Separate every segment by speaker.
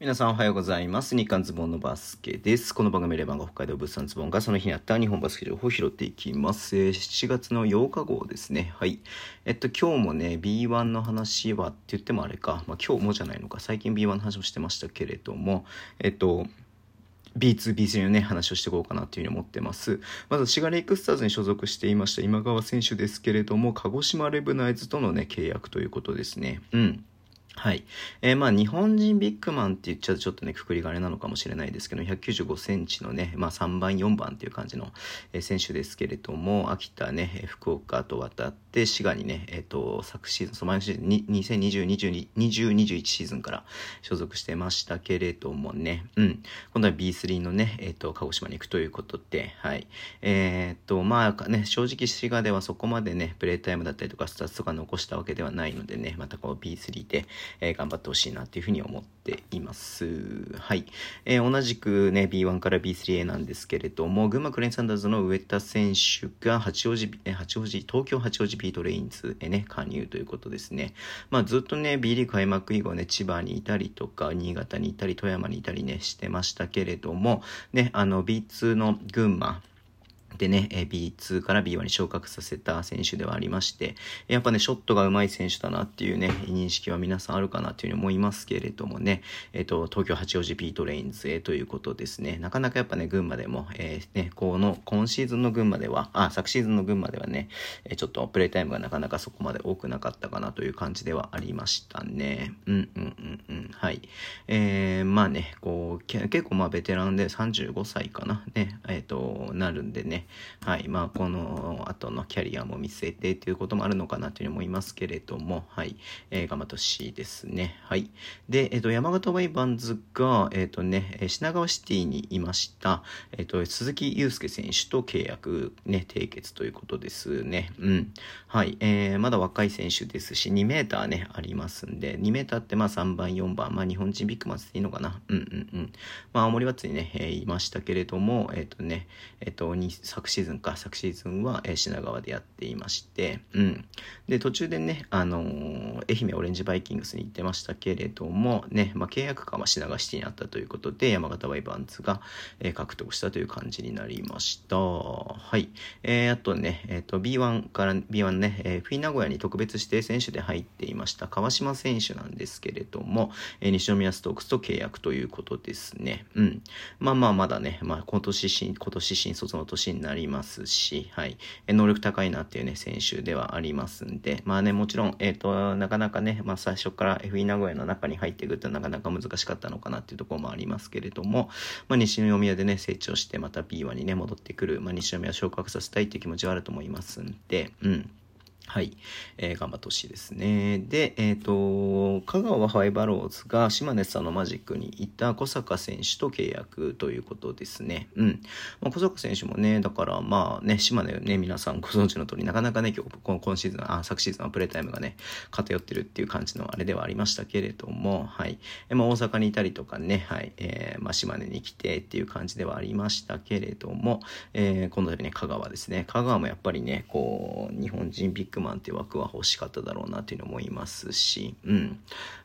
Speaker 1: 皆さんおはようございます。日刊ズボンのバスケです。この番組レバンが北海道物産ズボンがその日にあった日本バスケ情報を拾っていきます。7月の8日号ですね。はい。えっと、今日もね、B1 の話はって言ってもあれか。まあ今日もじゃないのか。最近 B1 の話もしてましたけれども、えっと、B2、B3 のね、話をしていこうかなというふうに思ってます。まず、シガレイクスターズに所属していました今川選手ですけれども、鹿児島レブナイズとのね、契約ということですね。うん。はい。えー、まあ、日本人ビッグマンって言っちゃうとちょっとね、くくりがあれなのかもしれないですけど、195センチのね、まあ、3番、4番っていう感じの、えー、選手ですけれども、秋田ね、福岡と渡って、滋賀にね、えっ、ー、と、昨シーズン、その前のシーズン、2020、22、20、21シーズンから所属してましたけれどもね、うん。今度は B3 のね、えっ、と、鹿児島に行くということで、はい。えっと、まあね、正直滋賀ではそこまでね、プレイタイムだったりとか、スタッツとか残したわけではないのでね、またこう B3 で、えー、頑張ってほしいなっていうふうに思っています。はい。えー、同じくね、B1 から B3A なんですけれども、群馬クレインサンダーズの上江田選手が八王子、え八王子、東京八王子ビートレインズへね、加入ということですね。まあずっとね、B リーグ開幕以後ね、千葉にいたりとか、新潟にいたり、富山にいたりね、してましたけれども、ね、あの B2 の群馬、でね、B2 から B1 に昇格させた選手ではありまして、やっぱね、ショットが上手い選手だなっていうね、認識は皆さんあるかなというふうに思いますけれどもね、えっ、と、東京八王子ビートレインズへということですね。なかなかやっぱね、群馬でも、えー、ね、この、今シーズンの群馬では、あ、昨シーズンの群馬ではね、えちょっとプレイタイムがなかなかそこまで多くなかったかなという感じではありましたね。うんうんうんうん、はい。えー、まあね、こう、結構まあベテランで35歳かな、ね、えっ、ー、と、なるんでね、はい。まあ、この後のキャリアも見据えてということもあるのかなというふうに思いますけれども、はい。えー、頑張ってほしいですね。はい。で、えっ、ー、と、山形ワイバンズが、えっ、ー、とね、品川シティにいました、えっ、と、鈴木祐介選手と契約、ね、締結ということですね。うん。はい。えー、まだ若い選手ですし、2メーターね、ありますんで、2メーターってまあ3番、4番、まあ日本人ビッグマンっていいのかな。うんうんうん。まあ、青森はつにね、えー、いましたけれども、えっ、とね、えっ、と、昨シーズンか、昨シーズンは、えー、品川でやっていまして、うん。で、途中でね、あのー、愛媛オレンジバイキングスに行ってましたけれども、ね、まあ、契約感は品川シティにあったということで、山形ワイバンズが、えー、獲得したという感じになりました。はい。えー、あとね、えっ、ー、と、B1 から B1 ね、えー、フィー名古屋に特別指定選手で入っていました川島選手なんですけれども、えー、西宮ストークスと契約ということですね。うん。まあまあ、まだね、まあ、今年新、今年新卒の年になりますし、はい。能力高いなっていうね、選手ではありますんで、まあね、もちろん、えっ、ー、と、なかなかなかね、まあ最初から FE 名古屋の中に入っていくってなかなか難しかったのかなっていうところもありますけれども、まあ西宮でね、成長してまた B1 にね、戻ってくる、まあ西宮を昇格させたいっていう気持ちはあると思いますんで、うん。はい。えー、頑張ってほしいですね。で、えっ、ー、と、香川ファイバローズが島根さんのマジックにいた小坂選手と契約ということですね。うん。まあ、小坂選手もね、だからまあね、島根ね、皆さんご存知の通り、なかなかね、今日、今シーズン、あ、昨シーズンはプレイタイムがね、偏ってるっていう感じのあれではありましたけれども、はい。えまあ、大阪にいたりとかね、はい。えー、まあ、島根に来てっていう感じではありましたけれども、えー、今度ね、香川ですね。香川もやっぱりね、こう、日本人ビッグクマンっていう枠は欲しかっただろうなというの思いますし、うん。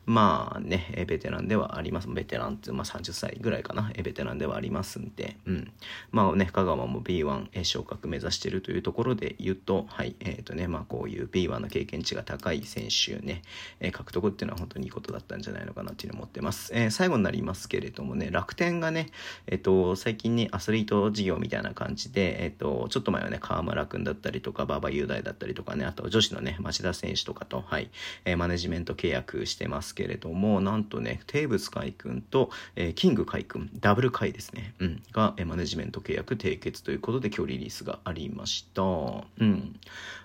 Speaker 1: まあね、ベテランではあります。ベテランって、まあ30歳ぐらいかな、ベテランではありますんで、うん。まあね、香川も B1 昇格目指してるというところで言うと、はい、えっ、ー、とね、まあこういう B1 の経験値が高い選手ね、えー、獲得っていうのは本当にいいことだったんじゃないのかなというのを思ってます。えー、最後になりますけれどもね、楽天がね、えっ、と、最近にアスリート事業みたいな感じで、えっ、と、ちょっと前はね、河村くんだったりとか、馬場雄大だったりとかね、あと女子のね、町田選手とかと、はい、えー、マネジメント契約してますけれども、なんとね、テーブス海君と、えー、キング海君、ダブル海ですね、うん、が、えー、マネジメント契約締結ということで今日リリースがありました。うん。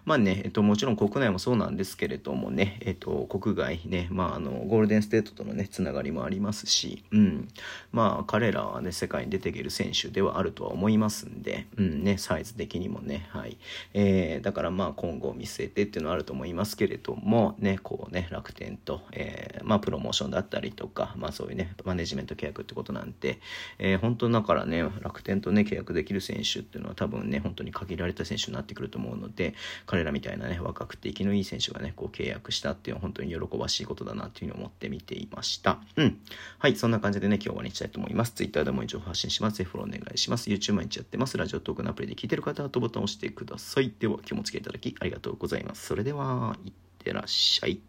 Speaker 1: まあね、えっと、もちろん国内もそうなんですけれどもね、えっと、国外ね、まあ、あの、ゴールデンステートとのね、つながりもありますし、うん。まあ、彼らはね、世界に出ていける選手ではあるとは思いますんで、うんね、サイズ的にもね、はい。えー、だからまあ、今後見据えてっていうのはあると思いますけれども、ね、こうね、楽天と、えー、まあ、プロモーションだったりとか、まあ、そういうね、マネジメント契約ってことなんで、えー、本当だからね、楽天とね、契約できる選手っていうのは多分ね、本当に限られた選手になってくると思うので、彼らみたいなね、若くて生きのいい選手がね、こう契約したっていうのは本当に喜ばしいことだなっていうふうに思って見ていました。うん。はい、そんな感じでね、今日終わりにしたいと思います。Twitter でも情報発信します。ぜひフォローお願いします。YouTube 毎日やってます。ラジオトークのアプリで聞いてる方は、とボタンを押してください。では、今日もお付き合いいただきありがとうございます。それでは、いってらっしゃい。